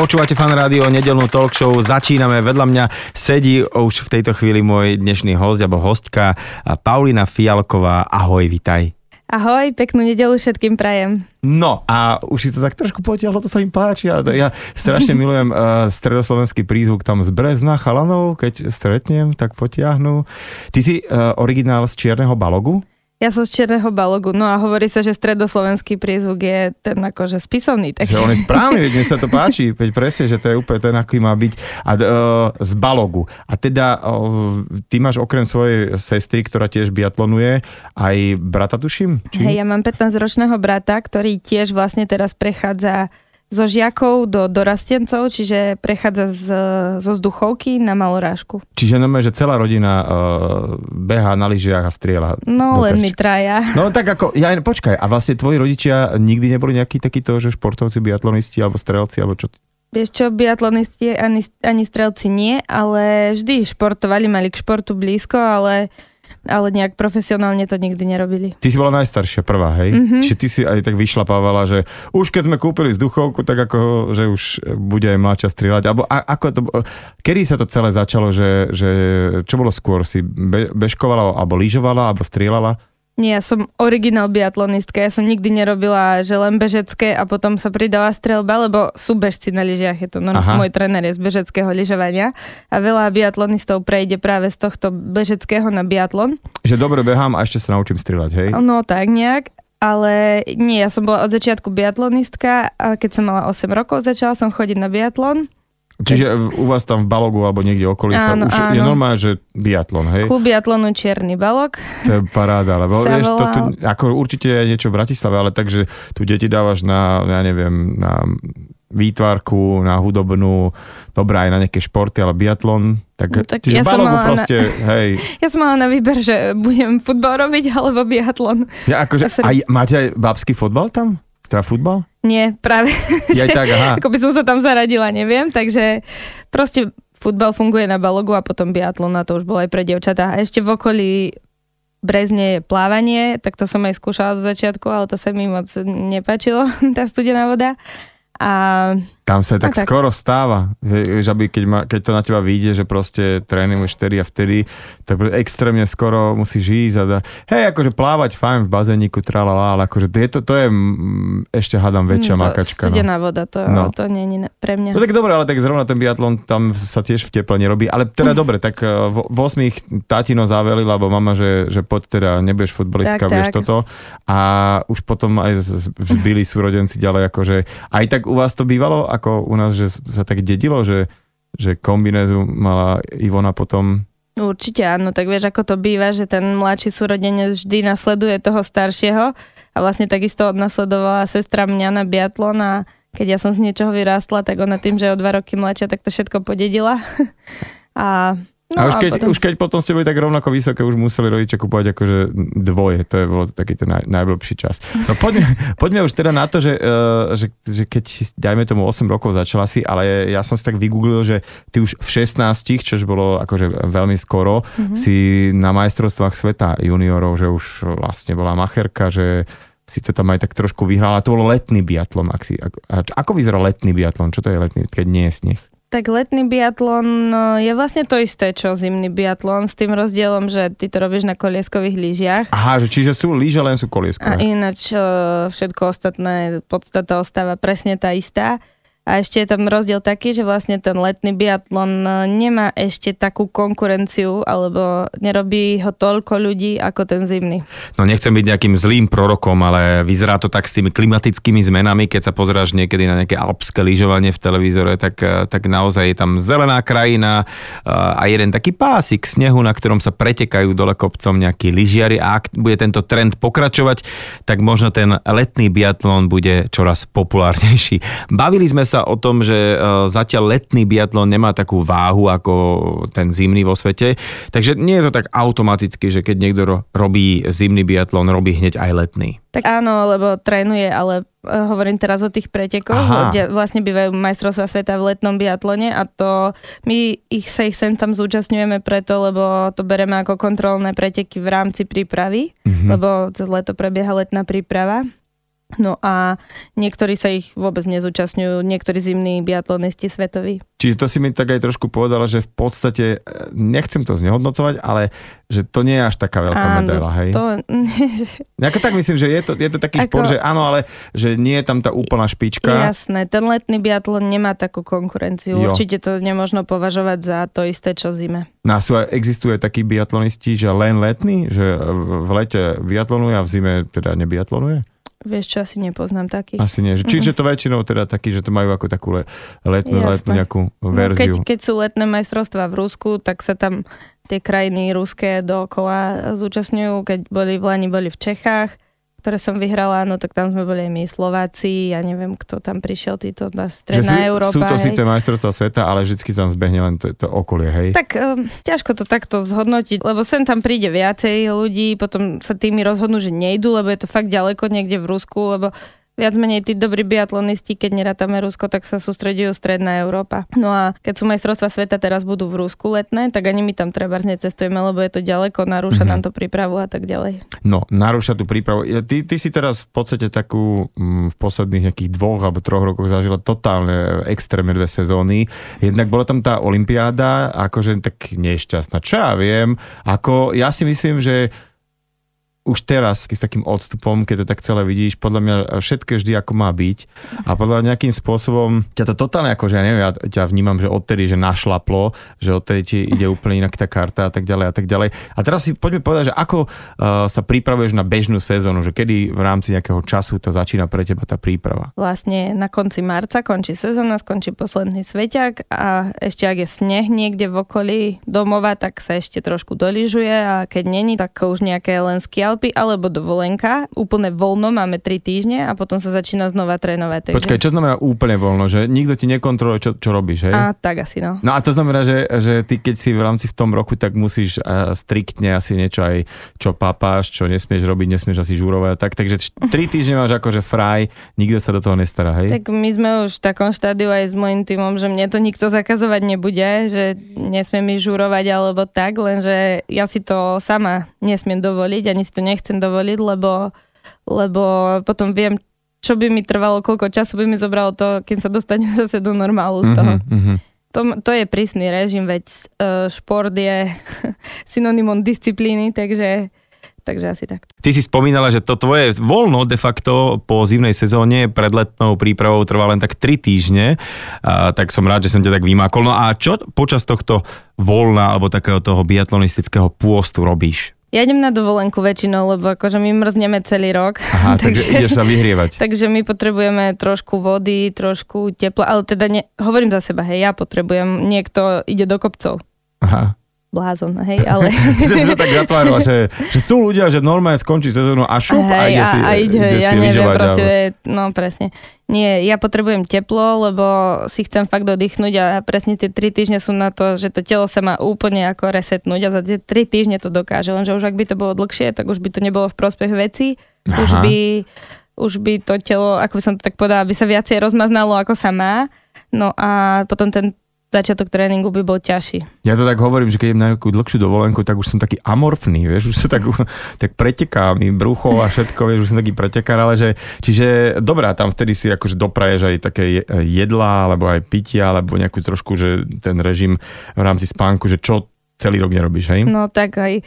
Počúvate fan rádio, nedelnú talk show, začíname. Vedľa mňa sedí už v tejto chvíli môj dnešný host alebo hostka Paulina Fialková. Ahoj, vitaj. Ahoj, peknú nedelu všetkým prajem. No a už si to tak trošku potiahlo, to sa im páči. Ja, ja strašne milujem uh, stredoslovenský prízvuk tam z Brezna chalanov, keď stretnem, tak potiahnu. Ty si uh, originál z Čierneho balogu? Ja som z Čierneho balogu, no a hovorí sa, že stredoslovenský prízvuk je ten akože spisovný. Takže... Že on je správny, mne sa to páči, veď presne, že to je úplne ten, aký má byť. A uh, z balogu. A teda uh, ty máš okrem svojej sestry, ktorá tiež biatlonuje, aj brata tuším? Hej, ja mám 15-ročného brata, ktorý tiež vlastne teraz prechádza zo žiakov do dorastencov, čiže prechádza z, zo vzduchovky na malorážku. Čiže no, že celá rodina uh, beha na lyžiach a strieľa. No, len mi traja. No tak ako, ja počkaj, a vlastne tvoji rodičia nikdy neboli nejakí takíto, že športovci, biatlonisti alebo strelci, alebo čo? Vieš čo, biatlonisti ani, ani strelci nie, ale vždy športovali, mali k športu blízko, ale ale nejak profesionálne to nikdy nerobili. Ty si bola najstaršia prvá, hej? Mm-hmm. Čiže ty si aj tak vyšlapávala, že už keď sme kúpili vzduchovku, tak ako, že už bude aj mladšia strieľať. Alebo a, ako to, kedy sa to celé začalo, že, že čo bolo skôr? Si be, bežkovala, alebo lyžovala, alebo strieľala? Nie, ja som originál biatlonistka, ja som nikdy nerobila, že len bežecké a potom sa pridala strelba, lebo sú bežci na lyžiach, je to no, môj tréner je z bežeckého lyžovania. A veľa biatlonistov prejde práve z tohto bežeckého na biatlon. Že dobre behám a ešte sa naučím strieľať, hej? No tak nejak, ale nie, ja som bola od začiatku biatlonistka a keď som mala 8 rokov, začala som chodiť na biatlon Čiže u vás tam v Balogu alebo niekde okolí sa už áno. je normálne, že biatlon, hej? Klub biatlonu Čierny Balog. To je paráda, lebo vieš, to tu, ako určite je niečo v Bratislave, ale takže tu deti dávaš na, ja neviem, na výtvarku, na hudobnú, dobrá aj na nejaké športy, ale biatlon, tak, no, tak ja som mala proste, na, hej. Ja som mala na výber, že budem futbal robiť alebo biatlon. Ja, akože, som... aj, máte aj babský futbal tam? Teda futbal? Nie, práve. Ja tak, aha. Ako by som sa tam zaradila, neviem. Takže proste futbal funguje na balogu a potom biatlon a to už bolo aj pre dievčatá. A ešte v okolí Brezne je plávanie, tak to som aj skúšala zo začiatku, ale to sa mi moc nepáčilo, tá studená voda. A tam sa tak, tak skoro stáva, že aby keď, ma, keď to na teba vyjde, že proste trénuješ vtedy a vtedy, tak extrémne skoro musíš ísť a da, hej, akože plávať fajn v bazéniku, tralala, ale akože je to, to je ešte hádam väčšia mm, makačka. No. Studená no. voda, to, no. to nie je pre mňa. No tak dobre, ale tak zrovna ten biatlon, tam sa tiež v teple nerobí, ale teda dobre, tak e, v, v 8 tatino zavelila, alebo mama, že, že poď teda, nebudeš futbolistka, tak, budeš tak. toto a už potom aj zbili súrodenci ďalej, akože aj tak u vás to bývalo, ako u nás, že sa tak dedilo, že, že kombinézu mala Ivona potom Určite áno, tak vieš, ako to býva, že ten mladší súrodenec vždy nasleduje toho staršieho a vlastne takisto odnasledovala sestra mňa na biatlon a keď ja som z niečoho vyrástla, tak ona tým, že je o dva roky mladšia, tak to všetko podedila. a No, a už keď, potom... už keď potom ste boli tak rovnako vysoké, už museli rodičia kupovať akože dvoje, to je bolo taký ten naj, najblbší čas. No poďme, poďme už teda na to, že, uh, že, že keď dajme tomu 8 rokov začala si, ale ja som si tak vygooglil, že ty už v 16, čož bolo akože veľmi skoro, mm-hmm. si na majstrovstvách sveta juniorov, že už vlastne bola macherka, že si to tam aj tak trošku vyhrala. To bolo letný biatlon. Ak si, ako, ako vyzerá letný biatlon? Čo to je letný, keď nie je sneh? Tak letný biatlon no, je vlastne to isté, čo zimný biatlon, s tým rozdielom, že ty to robíš na kolieskových lyžiach. Aha, že čiže sú lyže, len sú kolieskové. A ináč všetko ostatné, podstata ostáva presne tá istá. A ešte je tam rozdiel taký, že vlastne ten letný biatlon e, nemá ešte takú konkurenciu, alebo nerobí ho toľko ľudí ako ten zimný. No nechcem byť nejakým zlým prorokom, ale vyzerá to tak s tými klimatickými zmenami, keď sa pozráš niekedy na nejaké alpské lyžovanie v televízore, tak, e, tak naozaj je tam zelená krajina e, a jeden taký pásik snehu, na ktorom sa pretekajú dole kopcom nejakí lyžiari a ak bude tento trend pokračovať, tak možno ten letný biatlon bude čoraz populárnejší. Bavili sme sa o tom, že e, zatiaľ letný biatlon nemá takú váhu ako ten zimný vo svete, takže nie je to tak automaticky, že keď niekto robí zimný biatlon, robí hneď aj letný. Tak áno, lebo trénuje, ale e, hovorím teraz o tých pretekoch, Aha. kde vlastne bývajú majstrovstvá sveta v letnom biatlone a to my ich sa ich sem tam zúčastňujeme preto, lebo to bereme ako kontrolné preteky v rámci prípravy, mm-hmm. lebo cez leto prebieha letná príprava No a niektorí sa ich vôbec nezúčastňujú, niektorí zimní biatlonisti svetoví. Čiže to si mi tak aj trošku povedala, že v podstate, e, nechcem to znehodnocovať, ale že to nie je až taká veľká áno, medaila, hej? To... Nejako tak myslím, že je to, je to taký Ako... šport, že áno, ale že nie je tam tá úplná špička. Jasné, ten letný biatlon nemá takú konkurenciu. Jo. Určite to nemôžno považovať za to isté, čo zime. No a sú, existuje takí biatlonisti, že len letný, že v lete biatlonuje a v zime teda nebiatlonuje? Vieš čo, asi nepoznám takých. Asi nie. Čiže to väčšinou teda taký, že to majú ako takú le, letnú, letnú nejakú verziu. No, keď, keď sú letné majstrovstvá v Rusku, tak sa tam tie krajiny ruské dookola zúčastňujú. Keď boli v Lani, boli v Čechách ktoré som vyhrala, no tak tam sme boli aj my Slováci, ja neviem, kto tam prišiel, títo na stredná sú, Európa. Sú to hej. síce majstrovstvá sveta, ale vždy tam zbehne len to, to okolie, hej? Tak um, ťažko to takto zhodnotiť, lebo sem tam príde viacej ľudí, potom sa tými rozhodnú, že nejdu, lebo je to fakt ďaleko niekde v Rusku, lebo viac menej tí dobrí biatlonisti, keď nerátame Rusko, tak sa sústredujú stredná Európa. No a keď sú majstrovstva sveta teraz budú v Rusku letné, tak ani my tam treba necestujeme, lebo je to ďaleko, narúša mm-hmm. nám to prípravu a tak ďalej. No, narúša tú prípravu. Ty, ty si teraz v podstate takú mm, v posledných nejakých dvoch alebo troch rokoch zažila totálne extrémne dve sezóny. Jednak bola tam tá Olympiáda, akože tak nešťastná. Čo ja viem, ako ja si myslím, že už teraz s takým odstupom, keď to tak celé vidíš, podľa mňa všetko vždy ako má byť a podľa nejakým spôsobom ťa to totálne ako, že ja neviem, ja ťa vnímam, že odtedy, že našlaplo, že odtedy ti ide úplne inak tá karta a tak ďalej a tak ďalej. A teraz si poďme povedať, že ako uh, sa pripravuješ na bežnú sezónu, že kedy v rámci nejakého času to začína pre teba tá príprava? Vlastne na konci marca končí sezóna, skončí posledný sveťak a ešte ak je sneh niekde v okolí domova, tak sa ešte trošku doližuje a keď není, tak už nejaké len skial Alpy alebo dovolenka. Úplne voľno, máme 3 týždne a potom sa začína znova trénovať. Takže... Počkaj, čo znamená úplne voľno? Že nikto ti nekontroluje, čo, čo robíš, hej? A tak asi, no. No a to znamená, že, že ty keď si v rámci v tom roku, tak musíš uh, striktne asi niečo aj, čo papáš, čo nesmieš robiť, nesmieš asi žurovať a tak. Takže 3 týždne máš akože fraj, nikto sa do toho nestará, hej? Tak my sme už v takom štádiu aj s môjim týmom, že mne to nikto zakazovať nebude, že nesmiem mi žurovať alebo tak, lenže ja si to sama nesmiem dovoliť, ani si to to nechcem dovoliť, lebo, lebo potom viem, čo by mi trvalo, koľko času by mi zobralo to, keď sa dostanem zase do normálu z toho. Mm-hmm. To, to je prísny režim, veď uh, šport je synonymom disciplíny, takže takže asi tak. Ty si spomínala, že to tvoje voľno de facto po zimnej sezóne pred letnou prípravou trvá len tak 3 týždne, a, tak som rád, že som ťa tak vymákol. No a čo počas tohto voľna alebo takého toho biatlonistického pôstu robíš? Ja idem na dovolenku väčšinou, lebo akože my mrzneme celý rok. Aha, takže, takže ideš sa vyhrievať. takže my potrebujeme trošku vody, trošku tepla, ale teda ne, hovorím za seba, hej, ja potrebujem, niekto ide do kopcov. Aha blázon, hej, ale... Ty sa tak zatvárala, že, že sú ľudia, že normálne skončí sezónu a šup hej, a ide si, a ide, ide ja si neviem, proste, ale... no presne. Nie, ja potrebujem teplo, lebo si chcem fakt oddychnúť a presne tie tri týždne sú na to, že to telo sa má úplne ako resetnúť a za tie tri týždne to dokáže, lenže už ak by to bolo dlhšie, tak už by to nebolo v prospech veci, Aha. už by, už by to telo, ako by som to tak povedala, by sa viacej rozmaznalo, ako sa má. No a potom ten začiatok tréningu by bol ťažší. Ja to tak hovorím, že keď idem na nejakú dlhšiu dovolenku, tak už som taký amorfný, vieš, už sa tak, tak preteká mi brucho a všetko, vieš, už som taký pretekár, ale že, čiže dobrá, tam vtedy si akože dopraješ aj také jedlá, alebo aj pitia, alebo nejakú trošku, že ten režim v rámci spánku, že čo celý rok nerobíš, hej? No tak aj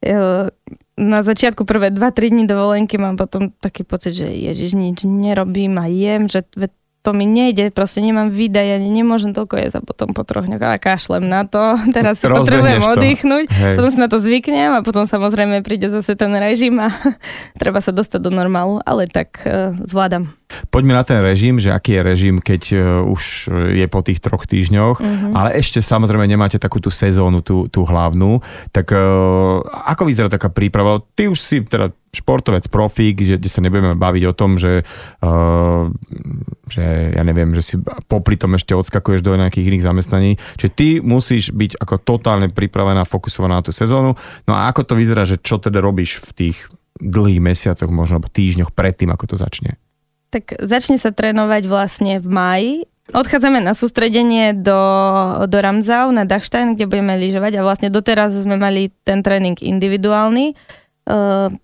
e, na začiatku prvé 2-3 dní dovolenky mám potom taký pocit, že ježiš, nič nerobím a jem, že to mi nejde, proste nemám výdaj, ani nemôžem toľko jesť a potom po troch dňoch kašlem na to, teraz si potrebujem to. oddychnúť, Hej. potom si na to zvyknem a potom samozrejme príde zase ten režim a treba sa dostať do normálu, ale tak uh, zvládam. Poďme na ten režim, že aký je režim, keď uh, už je po tých troch týždňoch, mm-hmm. ale ešte samozrejme nemáte takú tú sezónu, tú, tú hlavnú, tak uh, ako vyzerá taká príprava? Ty už si teda športovec, profík, kde, kde sa nebudeme baviť o tom, že, uh, že ja neviem, že si popri tom ešte odskakuješ do nejakých iných zamestnaní. Čiže ty musíš byť ako totálne pripravená, fokusovaná na tú sezónu. No a ako to vyzerá, že čo teda robíš v tých dlhých mesiacoch, možno týždňoch predtým, ako to začne? Tak začne sa trénovať vlastne v máji. Odchádzame na sústredenie do, do Ramzau na Dachstein, kde budeme lyžovať a vlastne doteraz sme mali ten tréning individuálny. Uh,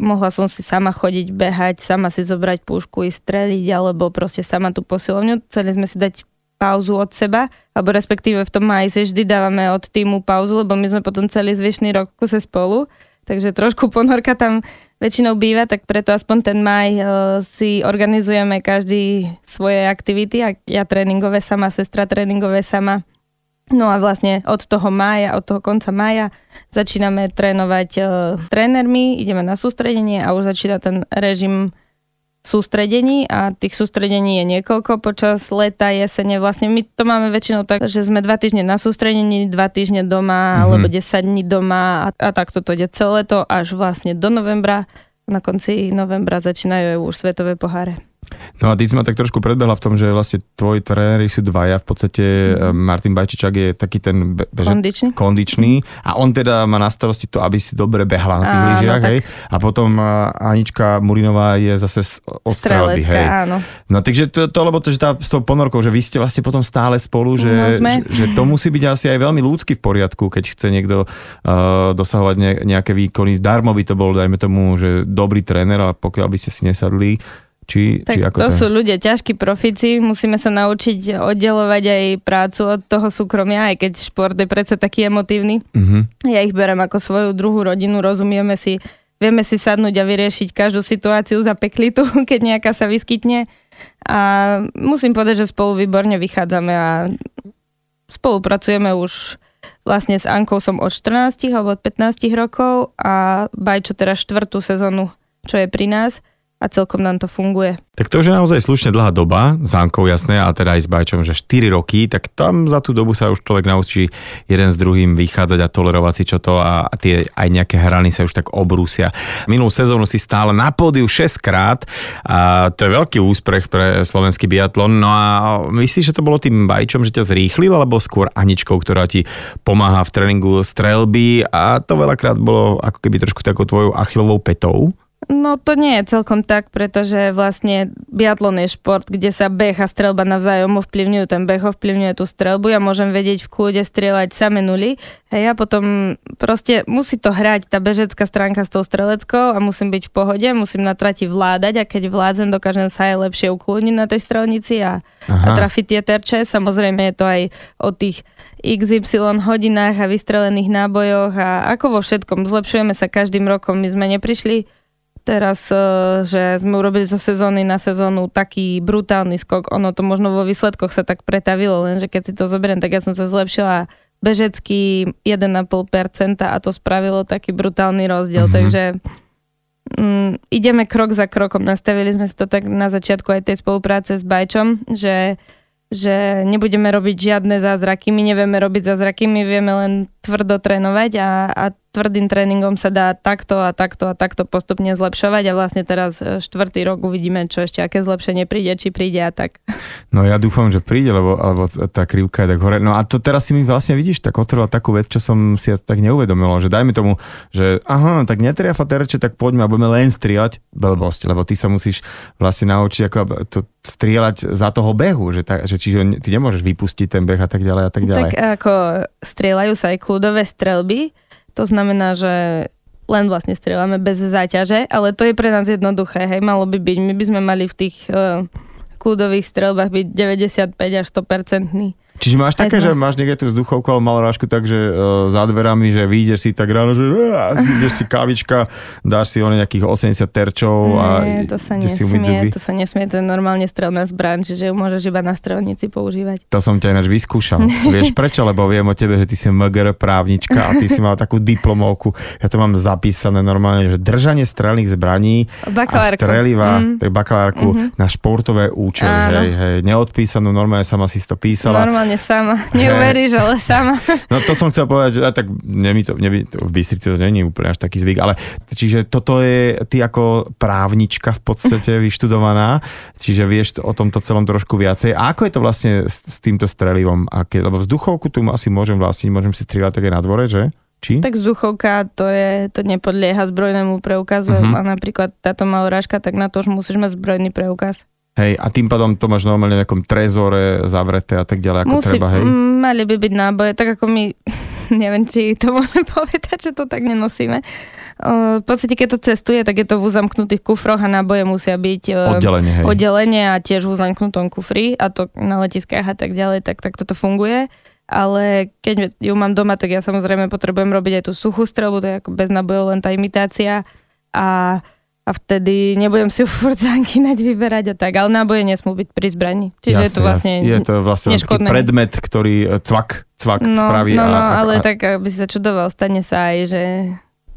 mohla som si sama chodiť, behať, sama si zobrať púšku, ísť streliť, alebo proste sama tú posilovňu. Chceli sme si dať pauzu od seba, alebo respektíve v tom maji si vždy dávame od týmu pauzu, lebo my sme potom celý zvyšný rok kuse spolu, takže trošku ponorka tam väčšinou býva, tak preto aspoň ten maj uh, si organizujeme každý svoje aktivity, a ja tréningové sama, sestra tréningové sama. No a vlastne od toho mája, od toho konca mája začíname trénovať uh, trénermi, ideme na sústredenie a už začína ten režim sústredení a tých sústredení je niekoľko počas leta, jesene. Vlastne my to máme väčšinou tak, že sme dva týždne na sústredení, dva týždne doma mm-hmm. alebo 10 dní doma a, a takto to ide celé to až vlastne do novembra. Na konci novembra začínajú už svetové poháre. No a ty si ma tak trošku predbehla v tom, že vlastne tvoji tréneri sú dvaja, v podstate mm-hmm. Martin Bajčičak je taký ten be- beže- kondičný. kondičný a on teda má na starosti to, aby si dobre behla na tých lyžiach, hej. A potom eh, Anička Murinová je zase od strelby, hej. áno. No takže to, to lebo to, že tá, s tou ponorkou, že vy ste vlastne potom stále spolu, že, no, že, že to musí byť asi aj veľmi ľudský v poriadku, keď chce niekto uh, dosahovať ne, nejaké výkony. Darmo by to bol, dajme tomu, že dobrý tréner a pokiaľ by ste si nesadli, či, tak či ako to ten... sú ľudia ťažkí profici, musíme sa naučiť oddelovať aj prácu od toho súkromia, aj keď šport je predsa taký emotívny. Uh-huh. Ja ich berem ako svoju druhú rodinu, rozumieme si, vieme si sadnúť a vyriešiť každú situáciu za peklitu, keď nejaká sa vyskytne. A musím povedať, že spolu výborne vychádzame a spolupracujeme už vlastne s Ankou som od 14 alebo od 15 rokov a Bajčo teraz štvrtú sezónu, čo je pri nás a celkom nám to funguje. Tak to už je naozaj slušne dlhá doba, zánkou jasné, a teda aj s Bajčom, že 4 roky, tak tam za tú dobu sa už človek naučí jeden s druhým vychádzať a tolerovať si čo to a tie aj nejaké hrany sa už tak obrúsia. Minulú sezónu si stále na pódiu 6 krát a to je veľký úspech pre slovenský biatlon. No a myslíš, že to bolo tým Bajčom, že ťa zrýchlil, alebo skôr Aničkou, ktorá ti pomáha v tréningu strelby a to veľakrát bolo ako keby trošku takou tvojou achilovou petou? No to nie je celkom tak, pretože vlastne biatlon je šport, kde sa beh a strelba navzájom ovplyvňujú. Ten beh ovplyvňuje tú strelbu. Ja môžem vedieť v kľude strieľať same nuly. A potom proste musí to hrať tá bežecká stránka s tou streleckou a musím byť v pohode, musím na trati vládať a keď vládzem, dokážem sa aj lepšie uklúniť na tej strelnici a, a trafiť tie terče. Samozrejme je to aj o tých XY hodinách a vystrelených nábojoch a ako vo všetkom. Zlepšujeme sa každým rokom. My sme neprišli teraz, e, že sme urobili zo sezóny na sezónu taký brutálny skok. Ono to možno vo výsledkoch sa tak pretavilo, lenže keď si to zoberiem, tak ja som sa zlepšila bežecky 1,5% a to spravilo taký brutálny rozdiel. Mm-hmm. Takže mm, ideme krok za krokom. Nastavili sme si to tak na začiatku aj tej spolupráce s Bajčom, že že nebudeme robiť žiadne zázraky, my nevieme robiť zázraky, my vieme len tvrdo trénovať a, a tvrdým tréningom sa dá takto a takto a takto postupne zlepšovať a vlastne teraz e, štvrtý rok uvidíme, čo ešte, aké zlepšenie príde, či príde a tak. No ja dúfam, že príde, lebo, lebo tá krivka je tak hore. No a to teraz si mi vlastne vidíš, tak otvorila takú vec, čo som si tak neuvedomil, že dajme tomu, že aha, tak netriafa terče, tak poďme a budeme len strieľať blbosť, lebo ty sa musíš vlastne naučiť ako to strieľať za toho behu, že, tak, že čiže ty nemôžeš vypustiť ten beh a tak ďalej a tak ďalej. Tak ako strieľajú sa aj kľudové strelby, to znamená, že len vlastne strieľame bez záťaže, ale to je pre nás jednoduché, hej, malo by byť. My by sme mali v tých uh, kľudových strelbách byť 95 až 100 Čiže máš také, že máš niekde tú vzduchovku, ale mal rážku tak, že uh, za dverami, že vyjdeš si tak ráno, že uh, ideš si kávička, dáš si ono nejakých 80 terčov a Nie, to sa nesmie, to sa nesmie, to je normálne strelná zbraň, čiže ju môžeš iba na strelnici používať. To som ťa ináč vyskúšal. Vieš prečo? Lebo viem o tebe, že ty si MGR právnička a ty si mal takú diplomovku. Ja to mám zapísané normálne, že držanie strelných zbraní bakalárku. a streliva, mm. tak bakalárku mm-hmm. na športové účely. Hej, hej, neodpísanú, normálne sama si to písala. Normálne normálne sama. Neuveríš, ale sama. No to som chcel povedať, že tak nemi to, nemi, to, v Bystrici to není úplne až taký zvyk, ale čiže toto je ty ako právnička v podstate vyštudovaná, čiže vieš o tomto celom trošku viacej. A ako je to vlastne s, s týmto strelivom? Aké, lebo vzduchovku tu asi môžem vlastniť, môžem si strieľať také na dvore, že? Či? Tak vzduchovka to, je, to nepodlieha zbrojnému preukazu uh-huh. a napríklad táto malorážka, tak na to už musíš mať zbrojný preukaz. Hej, a tým pádom to máš normálne v nejakom trezore zavreté a tak ďalej, ako Musí, treba, hej? Mali by byť náboje, tak ako my neviem, či to môžeme povedať, že to tak nenosíme. V podstate, keď to cestuje, tak je to v uzamknutých kufroch a náboje musia byť oddelenie, hej. oddelenie a tiež v uzamknutom kufri a to na letiskách a tak ďalej, tak, tak toto funguje ale keď ju mám doma, tak ja samozrejme potrebujem robiť aj tú suchú strelbu, to je ako bez nabojov len tá imitácia a, a vtedy nebudem si furt zankynať, vyberať a tak, ale náboje nesmú byť pri zbraní. Čiže jasne, je to vlastne jasne. Je to vlastne taký predmet, ktorý e, cvak, cvak no, spraví. No, no, a, ale a... tak by si sa čudoval, stane sa aj, že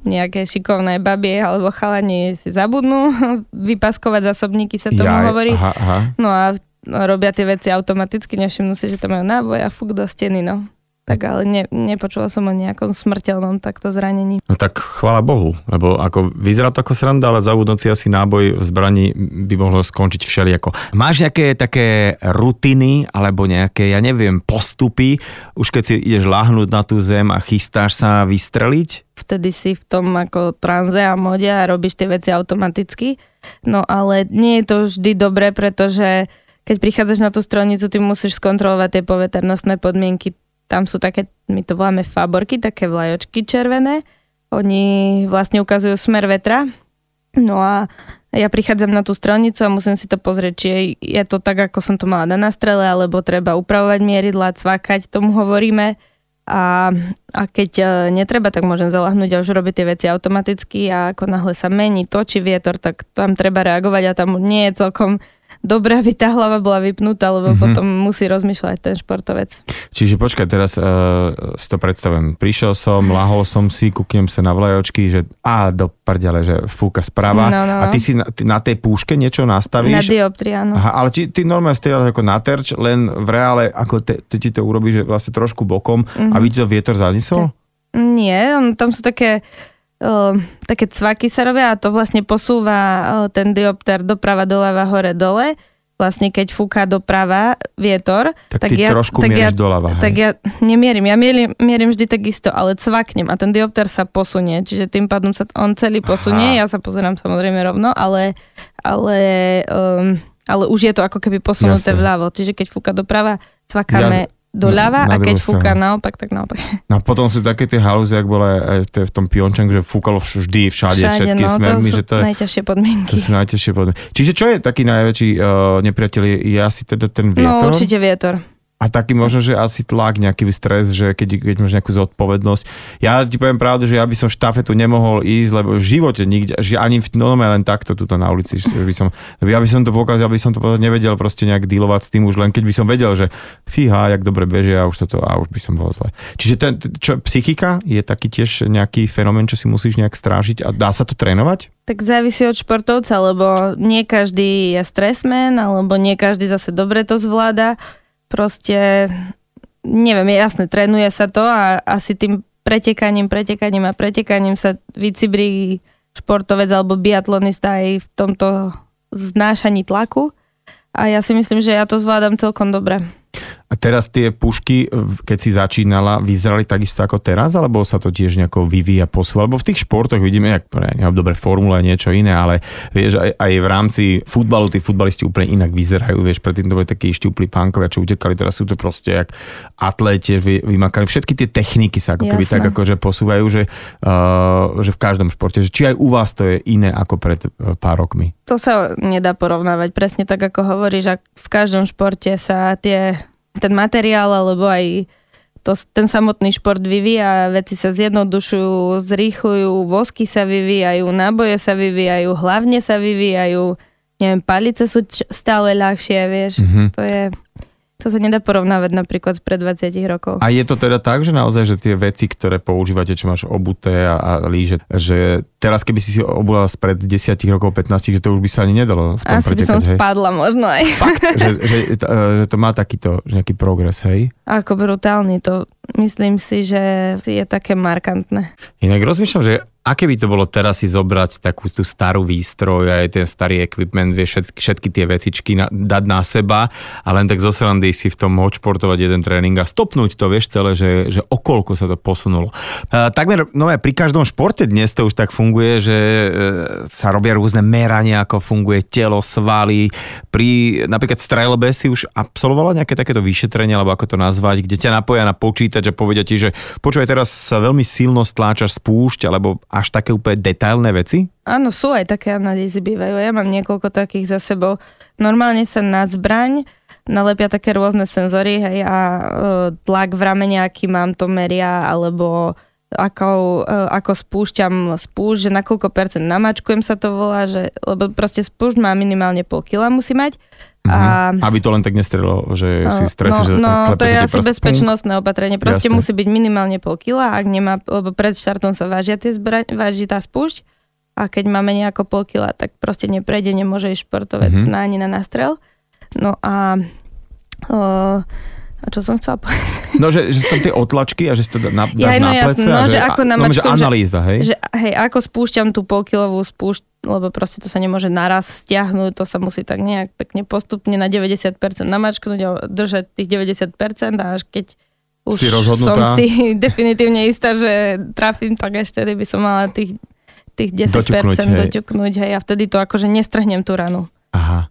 nejaké šikovné babie alebo chalani si zabudnú vypaskovať zásobníky, sa tomu Jaj, hovorí. Aha, aha. No a robia tie veci automaticky, nevšimnú si, že to majú náboj a fuk do steny, no. Tak ale ne, nepočula som o nejakom smrteľnom takto zranení. No tak chvála Bohu, lebo ako vyzerá to ako sranda, ale zaudnúci asi náboj v zbraní by mohlo skončiť všelijako. Máš nejaké také rutiny alebo nejaké, ja neviem, postupy, už keď si ideš láhnuť na tú zem a chystáš sa vystreliť? Vtedy si v tom ako tranze a mode a robíš tie veci automaticky. No ale nie je to vždy dobré, pretože keď prichádzaš na tú strelnicu, ty musíš skontrolovať tie poveternostné podmienky. Tam sú také, my to voláme faborky, také vlajočky červené. Oni vlastne ukazujú smer vetra. No a ja prichádzam na tú strelnicu a musím si to pozrieť, či je to tak, ako som to mala na strele, alebo treba upravovať mieridla, cvakať, tomu hovoríme. A, a keď e, netreba, tak môžem zalahnúť a už robiť tie veci automaticky a ako náhle sa mení, točí vietor, tak tam treba reagovať a tam nie je celkom dobré, aby tá hlava bola vypnutá, lebo mm-hmm. potom musí rozmýšľať ten športovec. Čiže počkaj, teraz uh, si to predstavujem. Prišiel som, lahol som si, kúknem sa na vlajočky, že a do prdele, že fúka správa. No, no, no. A ty si na, ty na tej púške niečo nastavíš? Na dioptrii, áno. Aha, ale či, ty normálne strieľaš ako na terč, len v reále, ako te, te, ti to urobí, že vlastne trošku bokom, mm-hmm. aby ti to vietor zanisol? Nie, tam sú také také cvaky sa robia a to vlastne posúva ten diopter doprava, doľava, hore, dole. Vlastne keď fúka doprava vietor, tak, tak ty ja, trošku tak ja, doľava. Hej? Tak ja nemierim, ja mierim, mierim vždy takisto, ale cvaknem a ten diopter sa posunie, čiže tým pádom sa on celý posunie, Aha. ja sa pozerám samozrejme rovno, ale, ale, um, ale už je to ako keby posunuté Jasne. vľavo, čiže keď fúka doprava, cvakáme ja, doľava na, na a keď fúka naopak, tak naopak. No a potom sú také tie halúzy, ak bolo aj v tom Piončangu, že fúkalo vždy, všade, všade všetky no, smermi. To že to je, najťažšie podmienky. To sú najťažšie podmienky. Čiže čo je taký najväčší uh, nepriateľ? Je asi teda ten vietor? No určite vietor. A taký možno, že asi tlak, nejaký stres, že keď, keď máš nejakú zodpovednosť. Ja ti poviem pravdu, že ja by som štafetu nemohol ísť, lebo v živote nikde, že ani v, no, len takto tuto na ulici, že by som, ja by som to pokazal, by som to nevedel proste nejak dealovať s tým už len keď by som vedel, že fíha, jak dobre bežia a už toto, a už by som bol zle. Čiže ten, čo, psychika je taký tiež nejaký fenomén, čo si musíš nejak strážiť a dá sa to trénovať? Tak závisí od športovca, lebo nie každý je stresmen, alebo nie každý zase dobre to zvláda proste, neviem, je jasné, trénuje sa to a asi tým pretekaním, pretekaním a pretekaním sa vycibrí športovec alebo biatlonista aj v tomto znášaní tlaku. A ja si myslím, že ja to zvládam celkom dobre. A teraz tie pušky, keď si začínala, vyzerali takisto ako teraz, alebo sa to tiež nejako vyvíja, posúva? Lebo v tých športoch vidíme, jak, neviem, dobre, formule a niečo iné, ale vieš, aj, aj v rámci futbalu tí futbalisti úplne inak vyzerajú, vieš, predtým to boli takí štúpli pánkovia, čo utekali, teraz sú to proste jak atléte vy, vymakali. Všetky tie techniky sa ako keby Jasne. tak akože posúvajú, že, uh, že v každom športe. Že či aj u vás to je iné ako pred uh, pár rokmi? To sa nedá porovnávať. Presne tak, ako hovoríš, že v každom športe sa tie ten materiál alebo aj to, ten samotný šport vyvíja, veci sa zjednodušujú, zrýchľujú, vosky sa vyvíjajú, náboje sa vyvíjajú, hlavne sa vyvíjajú, neviem, palice sú stále ľahšie, vieš, mm-hmm. to je... To sa nedá porovnávať napríklad z pred 20 rokov. A je to teda tak, že naozaj, že tie veci, ktoré používate, čo máš obuté a, a líže, že teraz keby si si obula spred 10 rokov, 15, že to už by sa ani nedalo v tom Asi pretekať, by som hej? spadla možno aj. Fakt, že, že, že to má takýto nejaký progres, hej? Ako brutálny, to myslím si, že je také markantné. Inak rozmýšľam, že aké by to bolo teraz si zobrať takú tú starú výstroj, aj ten starý equipment, vie všetky, všetky tie vecičky na, dať na seba a len tak zo srandy si v tom odšportovať jeden tréning a stopnúť to, vieš celé, že, že okolko sa to posunulo. Uh, takmer, no aj pri každom športe dnes to už tak funguje, že uh, sa robia rôzne merania, ako funguje telo, svaly. Pri napríklad strelbe si už absolvovala nejaké takéto vyšetrenie, alebo ako to nazvať, kde ťa napoja na počítač a povedia ti, že počúvaj, teraz sa veľmi silno stláčaš spúšť, alebo až také úplne detailné veci? Áno, sú aj také analýzy bývajú. Ja mám niekoľko takých za sebou. Normálne sa na zbraň nalepia také rôzne senzory, hej, a e, tlak v ramene, aký mám, to meria, alebo ako, e, ako spúšťam spúšť, že na koľko percent namačkujem sa to volá, že, lebo proste spúšť má minimálne pol kila musí mať. A, mm-hmm. Aby to len tak nestrelo, že si stresí, no, že No, to je asi bezpečnostné punk. opatrenie. Proste Jasne. musí byť minimálne pol kila, ak nemá, lebo pred štartom sa vážia tie zbraň, váži tá spúšť a keď máme nejako pol kila, tak proste neprejde, nemôže ísť športovec mm-hmm. na ani na nástrel. No a... Uh, a čo som chcela povedať? No, že, že sú tam tie otlačky a že si to na, dáš ja, no, na plece no, že, že ako no, že analýza, hej? Že, hej, ako spúšťam tú polkilovú spúšť, lebo proste to sa nemôže naraz stiahnuť, to sa musí tak nejak pekne postupne na 90% namačknúť a držať tých 90% a až keď už si som si definitívne istá, že trafím, tak ešte by som mala tých, tých 10% doťuknúť, hej. doťuknúť hej, a vtedy to akože nestrhnem tú ranu. Aha.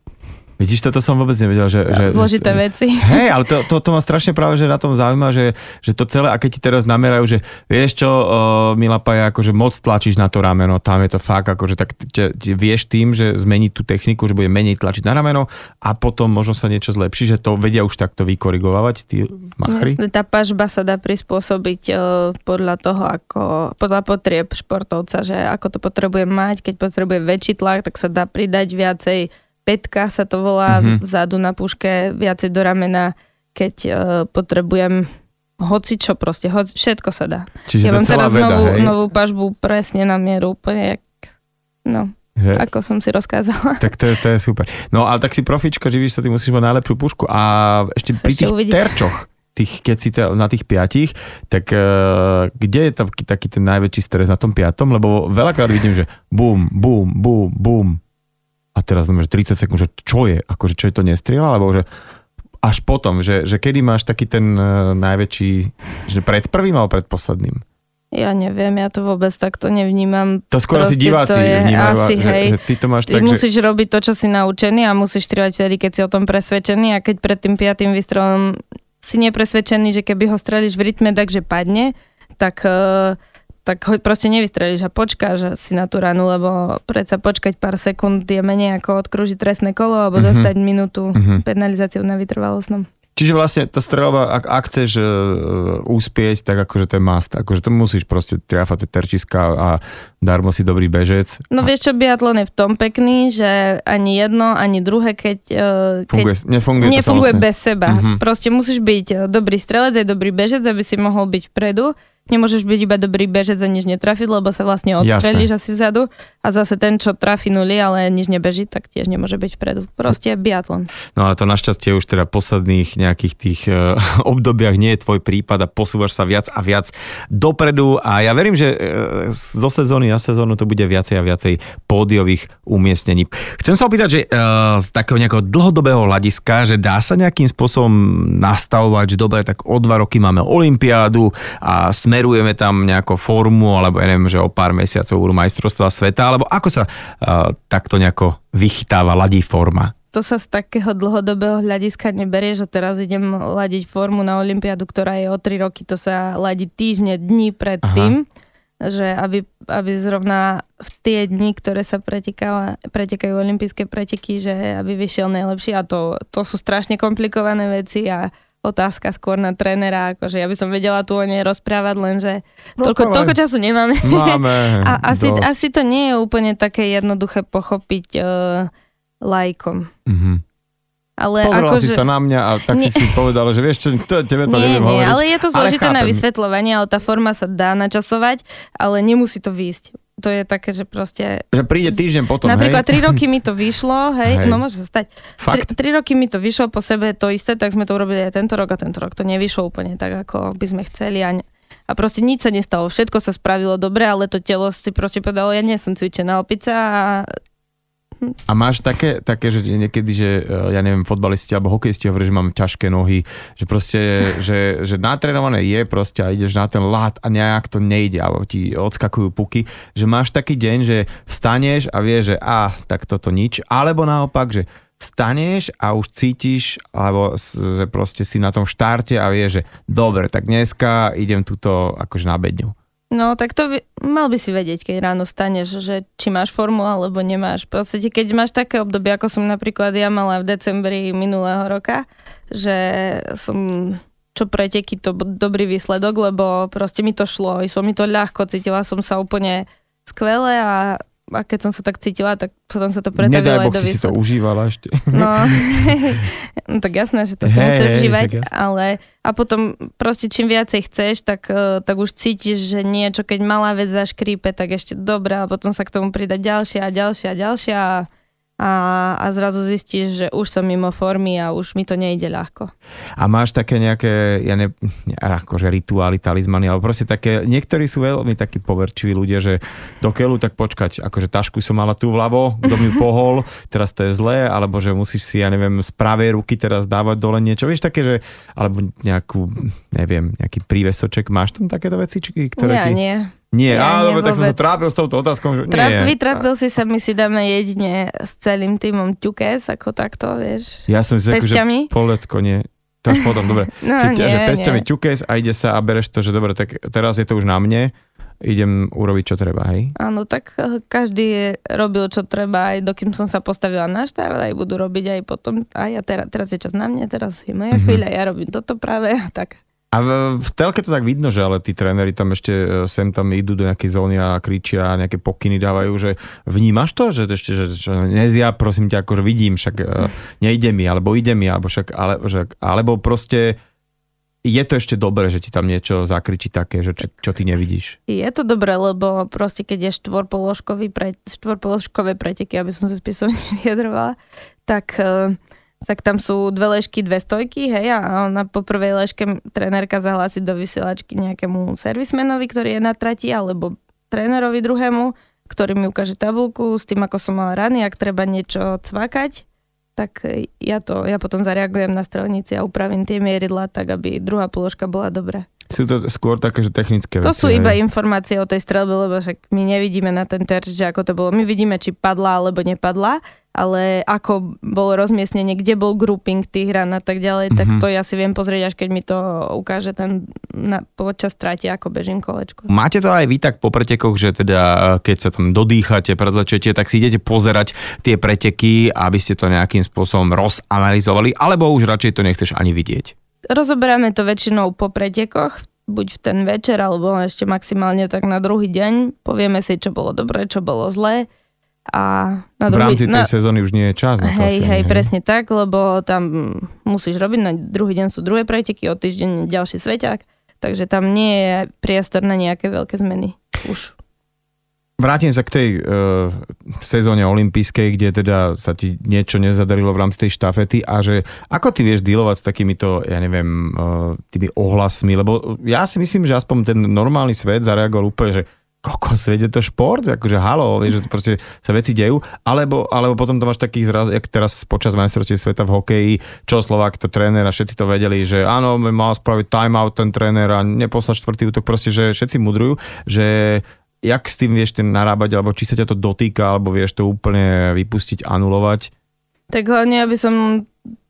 Vidíš, toto som vôbec nevedel, že... že Zložité že, veci. Hej, ale to, to, to ma strašne práve, že na tom zaujíma, že, že to celé, a keď ti teraz namerajú, že vieš čo, uh, Mila Paja, akože moc tlačíš na to rameno, tam je to fakt, akože tak te, te, vieš tým, že zmeniť tú techniku, že bude menej tlačiť na rameno a potom možno sa niečo zlepší, že to vedia už takto vykorigovať tí machry? Jasne, tá pažba sa dá prispôsobiť uh, podľa toho, ako, podľa potrieb športovca, že ako to potrebuje mať, keď potrebuje väčší tlak, tak sa dá pridať viacej petka sa to volá, mm-hmm. vzadu na puške, viacej do ramena, keď uh, potrebujem hoci čo proste, hoci, všetko sa dá. Čiže ja mám teraz veda, novú, hej? novú pažbu presne na mieru, úplne jak, no, že? ako som si rozkázala. Tak to, to je super. No ale tak si profička, živíš sa, ty musíš mať najlepšiu pušku a ešte sa pri tých uvidí. terčoch, tých, keď si te, na tých piatich, tak uh, kde je tam taký ten najväčší stres na tom piatom? Lebo veľakrát vidím, že bum, bum, bum, bum, a teraz znamená, že 30 sekúnd, že čo je, akože čo je to nestrieľa, alebo že až potom, že, že kedy máš taký ten uh, najväčší, že pred prvým alebo pred posledným? Ja neviem, ja to vôbec takto nevnímam. To skôr asi diváci vnímajú, asi, že, hej. že ty to máš ty tak, musíš že... robiť to, čo si naučený a musíš strieľať vtedy, keď si o tom presvedčený a keď pred tým piatým výstrelom si nepresvedčený, že keby ho strelíš v rytme, takže padne, tak uh, tak ho proste nevystrelíš a počkáš si na tú ranu, lebo predsa počkať pár sekúnd je menej ako odkružiť trestné kolo alebo mm-hmm. dostať minútu mm-hmm. penalizáciu na vytrvalostnom. Čiže vlastne tá streľba, ak, ak chceš uh, úspieť, tak akože to je must. Akože to musíš proste triafať tie terčiska a darmo si dobrý bežec. No a... vieš čo, biatlon je v tom pekný, že ani jedno, ani druhé, keď, uh, funguje, keď nefunguje, nefunguje bez seba. Mm-hmm. Proste musíš byť dobrý strelec aj dobrý bežec, aby si mohol byť vpredu nemôžeš byť iba dobrý bežec a nič netrafiť, lebo sa vlastne odstrelíš asi vzadu a zase ten, čo trafi nuly, ale nič nebeží, tak tiež nemôže byť vpredu. Proste biatlon. No ale to našťastie už teda posledných nejakých tých uh, obdobiach nie je tvoj prípad a posúvaš sa viac a viac dopredu a ja verím, že uh, zo sezóny na sezónu to bude viacej a viacej pódiových umiestnení. Chcem sa opýtať, že uh, z takého nejakého dlhodobého hľadiska, že dá sa nejakým spôsobom nastavovať, že dobre, tak o dva roky máme olympiádu a sme smerujeme tam nejakú formu, alebo ja neviem, že o pár mesiacov budú majstrovstva sveta, alebo ako sa uh, takto nejako vychytáva, ladí forma? To sa z takého dlhodobého hľadiska neberie, že teraz idem ladiť formu na Olympiádu, ktorá je o 3 roky, to sa ladí týždne, dní pred tým, že aby, aby zrovna v tie dni, ktoré sa pretekajú olympijské preteky, že aby vyšiel najlepší a to, to sú strašne komplikované veci a otázka skôr na trénera, akože ja by som vedela tu o nej rozprávať, lenže toľko, toľko času nemáme. Máme. A asi, asi to nie je úplne také jednoduché pochopiť uh, lajkom. Mm-hmm. Ale Pozrela ako, si že... sa na mňa a tak nie. si si povedala, že vieš čo, to, tebe to nie, neviem nie, hovoriť. ale je to zložité na vysvetľovanie, ale tá forma sa dá načasovať, ale nemusí to výjsť to je také, že proste... Že príde týždeň potom, Napríklad hej? 3 roky mi to vyšlo, hej, hej. no môže stať. Fakt? 3, 3 roky mi to vyšlo po sebe to isté, tak sme to urobili aj tento rok a tento rok to nevyšlo úplne tak, ako by sme chceli a, a proste nič sa nestalo, všetko sa spravilo dobre, ale to telo si proste povedalo, ja nie som cvičená opica a a máš také, také, že niekedy, že e, ja neviem, fotbalisti alebo hokejisti hovorí, že mám ťažké nohy, že proste, že, že natrenované je proste a ideš na ten lát a nejak to nejde, alebo ti odskakujú puky, že máš taký deň, že vstaneš a vieš, že a, tak toto nič, alebo naopak, že vstaneš a už cítiš, alebo že proste si na tom štarte a vieš, že dobre, tak dneska idem túto akože na bedňu. No, tak to by, mal by si vedieť, keď ráno staneš, že či máš formu alebo nemáš. V podstate, keď máš také obdobie, ako som napríklad ja mala v decembri minulého roka, že som čo preteky to dobrý výsledok, lebo proste mi to šlo, išlo mi to ľahko, cítila som sa úplne skvele a a keď som sa tak cítila, tak potom sa to pretavilo aj do si to užívala ešte. No, no tak jasné, že to si hey, musíš užívať, ale a potom proste čím viacej chceš, tak, eh, tak už cítiš, že niečo, keď malá vec zaškrípe, tak ešte dobré a potom sa k tomu prida ďalšia a ďalšia a ďalšia a a, a zrazu zistíš, že už som mimo formy a už mi to nejde ľahko. A máš také nejaké, ja ne, akože rituály, talizmany, ale proste také, niektorí sú veľmi takí poverčiví ľudia, že do keľu tak počkať, akože tašku som mala tu vľavo, kto mi pohol, teraz to je zlé, alebo že musíš si, ja neviem, z pravej ruky teraz dávať dole niečo, vieš také, že, alebo nejakú, neviem, nejaký prívesoček, máš tam takéto veci, ktoré ja, ti... nie. Nie, ja, áno, tak som sa trápil s touto otázkou. Že Tráp, nie. Vytrápil si sa, my si dáme jedine s celým týmom ťukes, ako takto, vieš. Ja som si ako, že polecko, nie. To až potom, dobre. No, že, nie, že pestiami nie. ťukes a ide sa a bereš to, že dobre, tak teraz je to už na mne, idem urobiť, čo treba, hej? Áno, tak eh, každý robil, čo treba, aj dokým som sa postavila na štart, aj budú robiť aj potom, a ja teraz, teraz je čas na mne, teraz je moja mm-hmm. chvíľa, ja robím toto práve, a tak. A v telke to tak vidno, že ale tí tréneri tam ešte e, sem tam idú do nejakej zóny a kričia, nejaké pokyny dávajú, že vnímaš to, že ešte, že, že nezja, prosím ťa, akože vidím, však e, nejde mi, alebo ide mi, alebo však, ale, že, alebo proste je to ešte dobré, že ti tam niečo zakričí také, že čo, čo ty nevidíš? Je to dobré, lebo proste keď je štvorpoložkový pre, preteky, aby som sa spisovne vyjadrovala, tak uh, tak tam sú dve ležky, dve stojky, hej, a na po prvej ležke trénerka zahlási do vysielačky nejakému servismenovi, ktorý je na trati, alebo trénerovi druhému, ktorý mi ukáže tabulku s tým, ako som mal rany, ak treba niečo cvakať, tak ja to, ja potom zareagujem na strelnici a upravím tie mieridla tak, aby druhá položka bola dobrá. Sú to skôr také, že technické To sú iba informácie o tej strelbe, lebo však my nevidíme na ten terč, že ako to bolo. My vidíme, či padla alebo nepadla, ale ako bolo rozmiestnenie, kde bol grouping tých hran a tak ďalej, mm-hmm. tak mhm. to ja si viem pozrieť, až keď mi to ukáže ten na, počas trati, ako bežím kolečko. Máte to aj vy tak po pretekoch, že teda e, keď sa tam dodýchate, prezlečete, tak si idete pozerať tie preteky, aby ste to nejakým spôsobom rozanalizovali, alebo už radšej to nechceš ani vidieť? Rozoberáme to väčšinou po pretekoch, buď v ten večer, alebo ešte maximálne tak na druhý deň. Povieme si, čo bolo dobré, čo bolo zlé a na druhý, v rámci tej na, sezóny už nie je čas na to hej, asi, hej, hej, presne tak, lebo tam musíš robiť, na druhý deň sú druhé preteky, o týždeň ďalší sveťák, takže tam nie je priestor na nejaké veľké zmeny už. Vrátim sa k tej uh, sezóne olympijskej, kde teda sa ti niečo nezadarilo v rámci tej štafety a že ako ty vieš dealovať s takýmito, ja neviem, uh, tými ohlasmi, lebo ja si myslím, že aspoň ten normálny svet zareagoval úplne, že kokos, je to šport, akože halo, vieš, že proste sa veci dejú, alebo, alebo potom to máš takých zraz, jak teraz počas majstrovstiev sveta v hokeji, čo Slovák, to tréner a všetci to vedeli, že áno, mal spraviť timeout ten tréner a neposlať štvrtý útok, proste, že všetci mudrujú, že jak s tým vieš ten narábať, alebo či sa ťa to dotýka, alebo vieš to úplne vypustiť, anulovať? Tak hlavne, aby som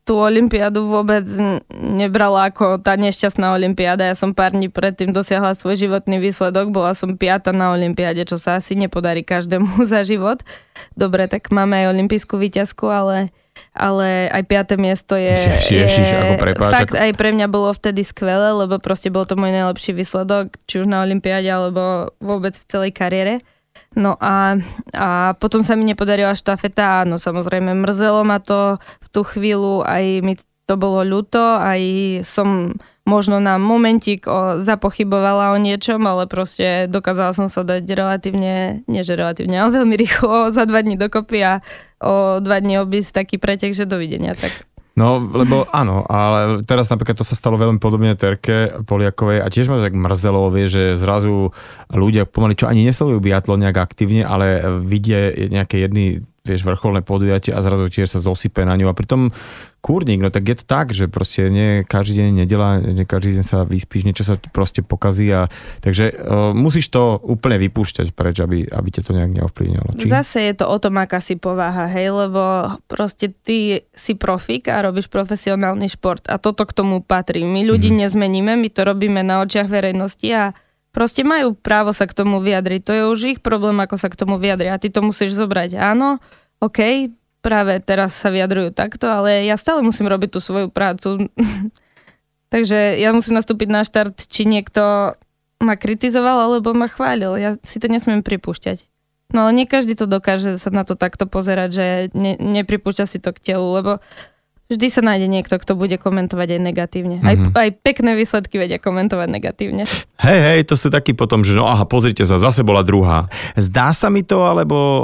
tú olympiádu vôbec nebrala ako tá nešťastná olympiáda. Ja som pár dní predtým dosiahla svoj životný výsledok, bola som piata na olympiáde, čo sa asi nepodarí každému za život. Dobre, tak máme aj olympijskú výťazku, ale, ale aj piaté miesto je, Ježiš, je ako prepáč, fakt ako... aj pre mňa bolo vtedy skvelé, lebo proste bol to môj najlepší výsledok, či už na olympiáde, alebo vôbec v celej kariére. No a, a potom sa mi nepodarila štafeta, no samozrejme mrzelo ma to v tú chvíľu, aj mi to bolo ľúto, aj som možno na momentík o, zapochybovala o niečom, ale proste dokázala som sa dať relatívne, nie že relatívne, ale veľmi rýchlo za dva dní dokopy a o dva dní obísť taký pretek, že dovidenia. Tak. No, lebo áno, ale teraz napríklad to sa stalo veľmi podobne Terke Poliakovej a tiež ma tak mrzelo, vie, že zrazu ľudia pomaly, čo ani nesledujú biatlon nejak aktívne, ale vidia nejaké jedny vieš, vrcholné podujatie a zrazu tiež sa zosype na ňu a pritom kúrnik, no tak je to tak, že proste nie každý deň nedela, nie každý deň sa vyspíš, niečo sa proste pokazí a takže uh, musíš to úplne vypúšťať preč, aby, aby ťa to nejak neovplyvnilo. Či? Zase je to o tom, aká si pováha, hej, lebo proste ty si profik a robíš profesionálny šport a toto k tomu patrí. My ľudí mm-hmm. nezmeníme, my to robíme na očiach verejnosti a Proste majú právo sa k tomu vyjadriť. To je už ich problém, ako sa k tomu vyjadria. A ty to musíš zobrať. Áno, OK, práve teraz sa vyjadrujú takto, ale ja stále musím robiť tú svoju prácu. Takže ja musím nastúpiť na štart, či niekto ma kritizoval alebo ma chválil. Ja si to nesmiem pripúšťať. No ale nie každý to dokáže sa na to takto pozerať, že ne, nepripúšťa si to k telu, lebo vždy sa nájde niekto, kto bude komentovať aj negatívne. Mm-hmm. Aj, mhm. aj pekné výsledky vedia komentovať negatívne. Hej, hej, to sú takí potom, že no aha, pozrite sa, zase bola druhá. Zdá sa mi to, alebo uh,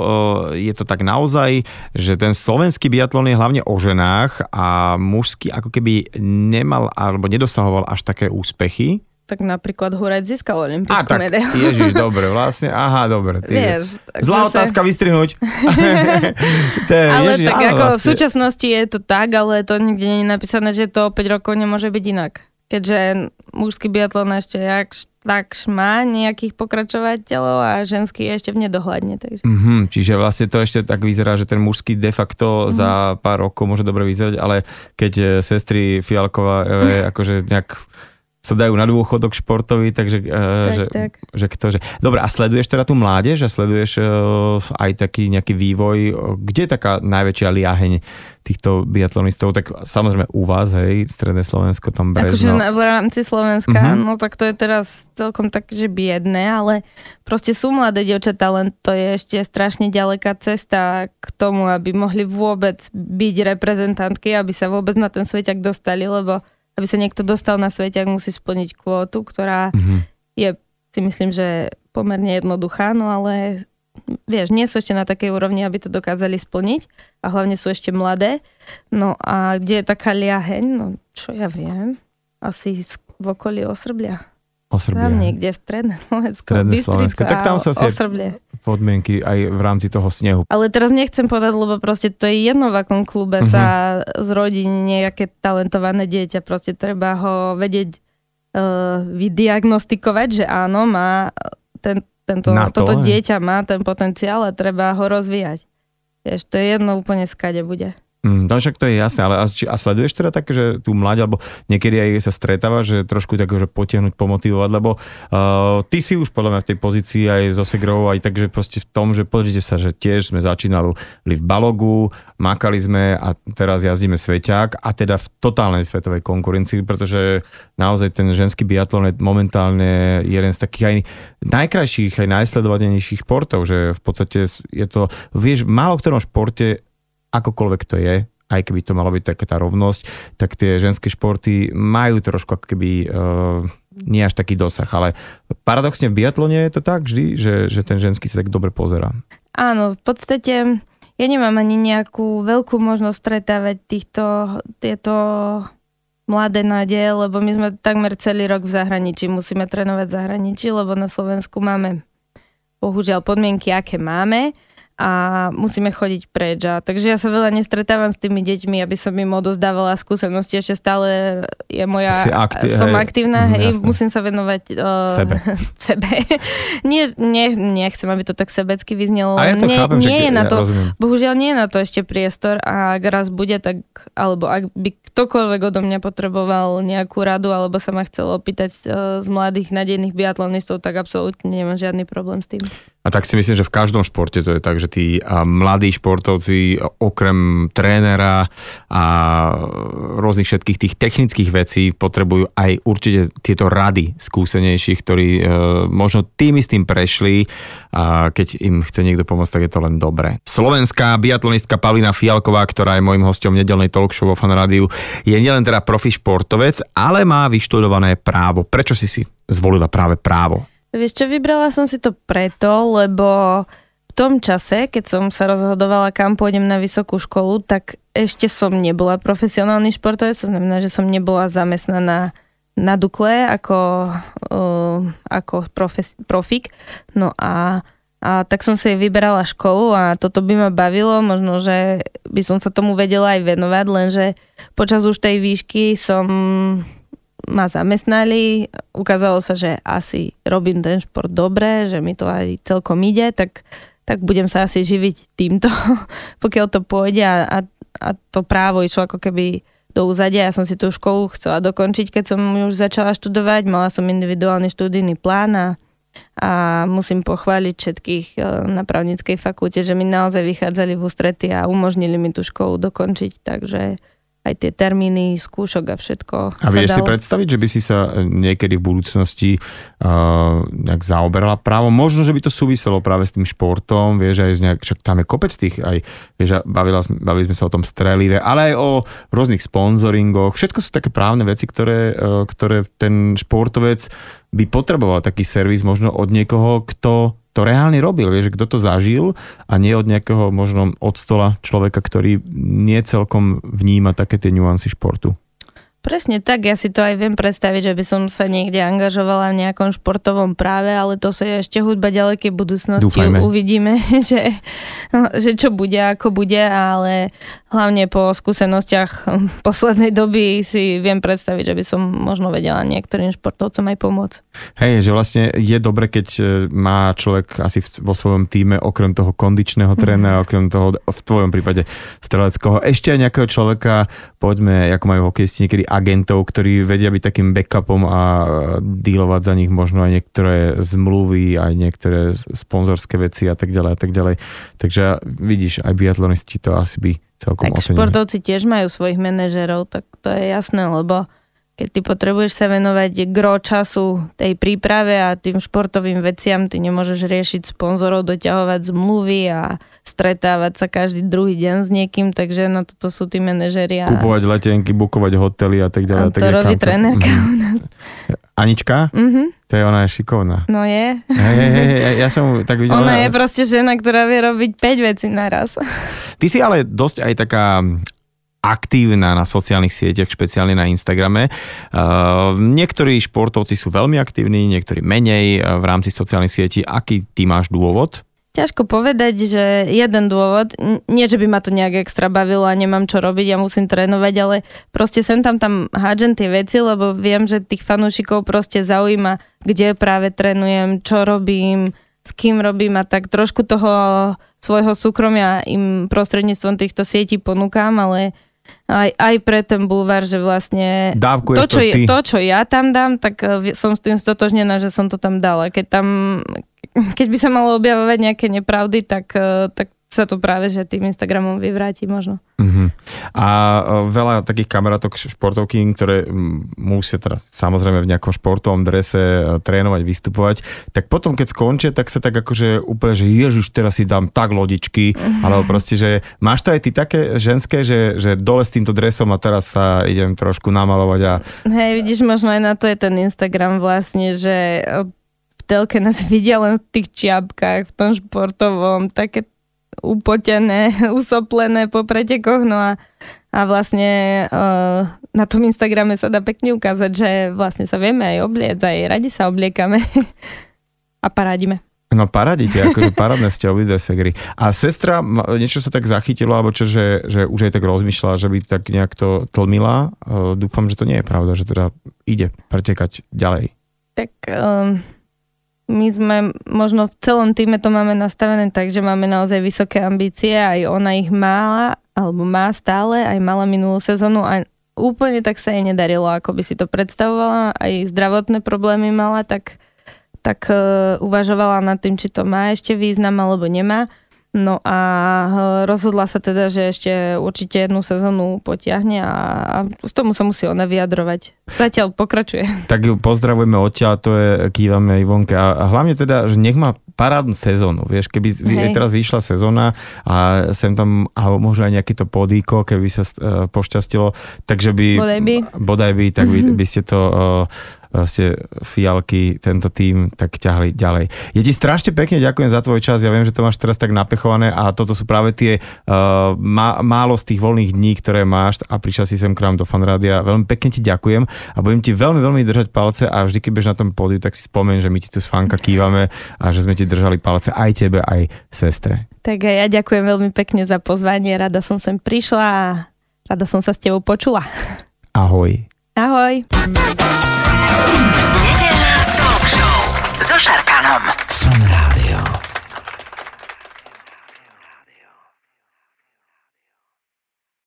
je to tak naozaj, že ten slovenský biatlon je hlavne o ženách a mužský ako keby nemal alebo nedosahoval až také úspechy? Tak napríklad Hurajc získal olympijskú tak, medailu. Ježiš, dobre, vlastne, aha, dobre. Ty, Vieš, Zlá zase... otázka vystrihnúť. ale ježiš, tak áno, ako vlastne. v súčasnosti je to tak, ale to nikde nie je napísané, že to 5 rokov nemôže byť inak. Keďže mužský biatlon ešte jak, tak má nejakých pokračovateľov a ženský je ešte v nedohľadne. Takže. Mm-hmm, čiže vlastne to ešte tak vyzerá, že ten mužský de facto mm-hmm. za pár rokov môže dobre vyzerať, ale keď eh, sestry Fialková eh, akože nejak sa dajú na dôchodok športový, takže tak, že, tak. že kto, že... Dobre, a sleduješ teda tú mládež a sleduješ uh, aj taký nejaký vývoj, kde je taká najväčšia liaheň týchto biatlonistov, tak samozrejme u vás, hej, Stredné Slovensko, tam Brezno. Akože v rámci Slovenska, uh-huh. no tak to je teraz celkom tak, že biedné, ale proste sú mladé dievčatá, len to je ešte strašne ďaleká cesta k tomu, aby mohli vôbec byť reprezentantky, aby sa vôbec na ten sveťak dostali, lebo aby sa niekto dostal na svete, ak musí splniť kvótu, ktorá mm-hmm. je, si myslím, že pomerne jednoduchá, no ale vieš, nie sú ešte na takej úrovni, aby to dokázali splniť a hlavne sú ešte mladé. No a kde je taká liaheň, no čo ja viem, asi v okolí Osrblia. Osrblia. Tam niekde stredné Slovensko, Stredné Slovensko. Tak tam sa si podmienky aj v rámci toho snehu. Ale teraz nechcem povedať, lebo proste to je jedno, v akom klube uh-huh. sa zrodí nejaké talentované dieťa. Proste treba ho vedieť uh, vydiagnostikovať, že áno, má ten, tento, to, toto dieťa má ten potenciál a treba ho rozvíjať. Vieš, to je jedno úplne skade bude. Mm, no však to je jasné, ale a, či, a sleduješ teda také, že tú mladí, alebo niekedy aj sa stretáva, že trošku tak, že potiahnuť, pomotivovať, lebo uh, ty si už podľa mňa v tej pozícii aj so Segrou, aj takže proste v tom, že pozrite sa, že tiež sme začínali v Balogu, makali sme a teraz jazdíme Sveťák a teda v totálnej svetovej konkurencii, pretože naozaj ten ženský biatlon je momentálne jeden z takých aj najkrajších, aj najsledovanejších športov, že v podstate je to, vieš, v málo ktorom športe akokoľvek to je, aj keby to malo byť taká tá rovnosť, tak tie ženské športy majú trošku ako keby uh, nie až taký dosah, ale paradoxne v biatlone je to tak vždy, že, že ten ženský sa tak dobre pozera. Áno, v podstate ja nemám ani nejakú veľkú možnosť stretávať týchto, tieto mladé nádeje, lebo my sme takmer celý rok v zahraničí, musíme trénovať v zahraničí, lebo na Slovensku máme bohužiaľ podmienky, aké máme a musíme chodiť preč. A, takže ja sa veľa nestretávam s tými deťmi, aby som im odozdávala skúsenosti. Ešte stále je moja... akti- som hej, aktívna, mm, hej, jasne. musím sa venovať uh, sebe. sebe. nie, nie, nechcem, aby to tak sebecky vyznelo. A ja to nie, chápem, nie je na to, ja bohužiaľ nie je na to ešte priestor a ak raz bude, tak, alebo ak by ktokoľvek odo mňa potreboval nejakú radu, alebo sa ma chcel opýtať uh, z mladých nadejných biatlonistov, tak absolútne nemám žiadny problém s tým. A tak si myslím, že v každom športe to je tak, že tí mladí športovci okrem trénera a rôznych všetkých tých technických vecí potrebujú aj určite tieto rady skúsenejších, ktorí e, možno tým istým prešli a keď im chce niekto pomôcť, tak je to len dobré. Slovenská biatlonistka Pavlina Fialková, ktorá je môjim hostom nedelnej talk vo Fan je nielen teda profi športovec, ale má vyštudované právo. Prečo si si zvolila práve právo? Vieš čo, vybrala som si to preto, lebo v tom čase, keď som sa rozhodovala, kam pôjdem na vysokú školu, tak ešte som nebola profesionálny športovec, to znamená, že som nebola zamestnaná na Dukle ako, uh, ako profes, profik. No a, a tak som si vyberala školu a toto by ma bavilo, možno, že by som sa tomu vedela aj venovať, lenže počas už tej výšky som ma zamestnali, ukázalo sa, že asi robím ten šport dobre, že mi to aj celkom ide, tak tak budem sa asi živiť týmto, pokiaľ to pôjde a, a, a to právo išlo ako keby do úzadia. Ja som si tú školu chcela dokončiť, keď som už začala študovať. Mala som individuálny študijný plán a, a musím pochváliť všetkých e, na právnickej fakulte, že mi naozaj vychádzali v ústrety a umožnili mi tú školu dokončiť. Takže aj tie termíny, skúšok a všetko. A vieš si predstaviť, že by si sa niekedy v budúcnosti uh, nejak zaoberala právo? Možno, že by to súviselo práve s tým športom, vieš, aj z nejak, však tam je kopec tých, aj, vieš, bavila, bavili sme sa o tom strelive, ale aj o rôznych sponzoringoch. Všetko sú také právne veci, ktoré, uh, ktoré ten športovec by potreboval taký servis možno od niekoho, kto to reálne robil, vieš, kto to zažil a nie od nejakého možno od stola človeka, ktorý nie celkom vníma také tie nuancy športu. Presne tak, ja si to aj viem predstaviť, že by som sa niekde angažovala v nejakom športovom práve, ale to sa je ešte hudba ďalekej budúcnosti. Dúfajme. Uvidíme, že, že čo bude, ako bude, ale hlavne po skúsenostiach poslednej doby si viem predstaviť, že by som možno vedela niektorým športovcom aj pomôcť. Hej, že vlastne je dobre, keď e, má človek asi vo svojom týme okrem toho kondičného trénera, okrem toho v tvojom prípade streleckého, ešte aj nejakého človeka, poďme, ako majú hokejisti niekedy agentov, ktorí vedia byť takým backupom a dealovať za nich možno aj niektoré zmluvy, aj niektoré sponzorské veci a tak ďalej a tak ďalej. Takže vidíš, aj biatlonisti to asi by celkom Tak ocenili. športovci tiež majú svojich manažerov, tak to je jasné, lebo keď ty potrebuješ sa venovať gro času tej príprave a tým športovým veciam, ty nemôžeš riešiť sponzorov, doťahovať zmluvy a stretávať sa každý druhý deň s niekým, takže na toto sú tí manažeri. A... Kupovať letenky, bukovať hotely a tak ďalej. A to tak robí trénerka mm-hmm. u nás. Anička? Mm-hmm. To je ona je šikovná. No je. Hej, hej, hej, ja som tak videl. Ona je proste žena, ktorá vie robiť 5 vecí naraz. Ty si ale dosť aj taká aktívna na sociálnych sieťach, špeciálne na Instagrame. Uh, niektorí športovci sú veľmi aktívni, niektorí menej uh, v rámci sociálnych sietí. Aký ty máš dôvod? Ťažko povedať, že jeden dôvod, nie že by ma to nejak extra bavilo a nemám čo robiť, ja musím trénovať, ale proste sem tam tam hádžem tie veci, lebo viem, že tých fanúšikov proste zaujíma, kde práve trénujem, čo robím, s kým robím a tak trošku toho svojho súkromia im prostredníctvom týchto sietí ponúkam, ale aj, aj pre ten bulvár, že vlastne to čo, to, to, čo ja tam dám, tak eh, som s tým stotožnená, že som to tam dala. Keď tam, keď by sa malo objavovať nejaké nepravdy, tak, eh, tak sa to práve že tým Instagramom vyvráti možno. Uh-huh. A e, veľa takých kamarátok športovky, ktoré musia teda samozrejme v nejakom športovom drese e, trénovať, vystupovať, tak potom keď skončia, tak sa tak akože úplne, že ježiš, teraz si dám tak lodičky, uh-huh. alebo proste, že máš to aj ty také ženské, že, že dole s týmto dresom a teraz sa idem trošku namalovať a... Hej, vidíš, možno aj na to je ten Instagram vlastne, že telke nás vidia len v tých čiapkách, v tom športovom, také upotené, usoplené po pretekoch, no a, a vlastne uh, na tom Instagrame sa dá pekne ukázať, že vlastne sa vieme aj obliec, aj radi sa obliekame a paradíme. No paradíte, akože parádne ste obidve segry. A sestra, niečo sa tak zachytilo, alebo čo, že, že už aj tak rozmýšľala, že by tak nejak to tlmila. Uh, dúfam, že to nie je pravda, že teda ide pretekať ďalej. Tak um, my sme možno v celom týme to máme nastavené tak, že máme naozaj vysoké ambície, aj ona ich má, alebo má stále, aj mala minulú sezónu a úplne tak sa jej nedarilo, ako by si to predstavovala, aj zdravotné problémy mala, tak, tak uh, uvažovala nad tým, či to má ešte význam alebo nemá. No a eh, rozhodla sa teda, že ešte určite jednu sezónu potiahne a, a z tomu sa musí ona vyjadrovať. Zatiaľ pokračuje. Tak ju pozdravujeme odtiaľ, to je, kývame Ivonke a, a hlavne teda, že nech má parádnu sezónu, vieš, keby Hej. teraz vyšla sezóna a sem tam, alebo možno aj nejaký to podíko, keby sa uh, pošťastilo, takže by, bodaj by, bodaj by tak by, by ste to uh, vlastne fialky, tento tým, tak ťahli ďalej. Ja ti strašne pekne ďakujem za tvoj čas, ja viem, že to máš teraz tak napechované a toto sú práve tie uh, má, málo z tých voľných dní, ktoré máš a prišiel si sem k nám do fanrádia. Veľmi pekne ti ďakujem a budem ti veľmi, veľmi držať palce a vždy, keď na tom pódiu, tak si spomen, že my ti tu s fanka kývame a že sme ti držali palce aj tebe, aj sestre. Tak ja ďakujem veľmi pekne za pozvanie, rada som sem prišla a rada som sa s tebou počula. Ahoj. Ahoj. So Šarkanom.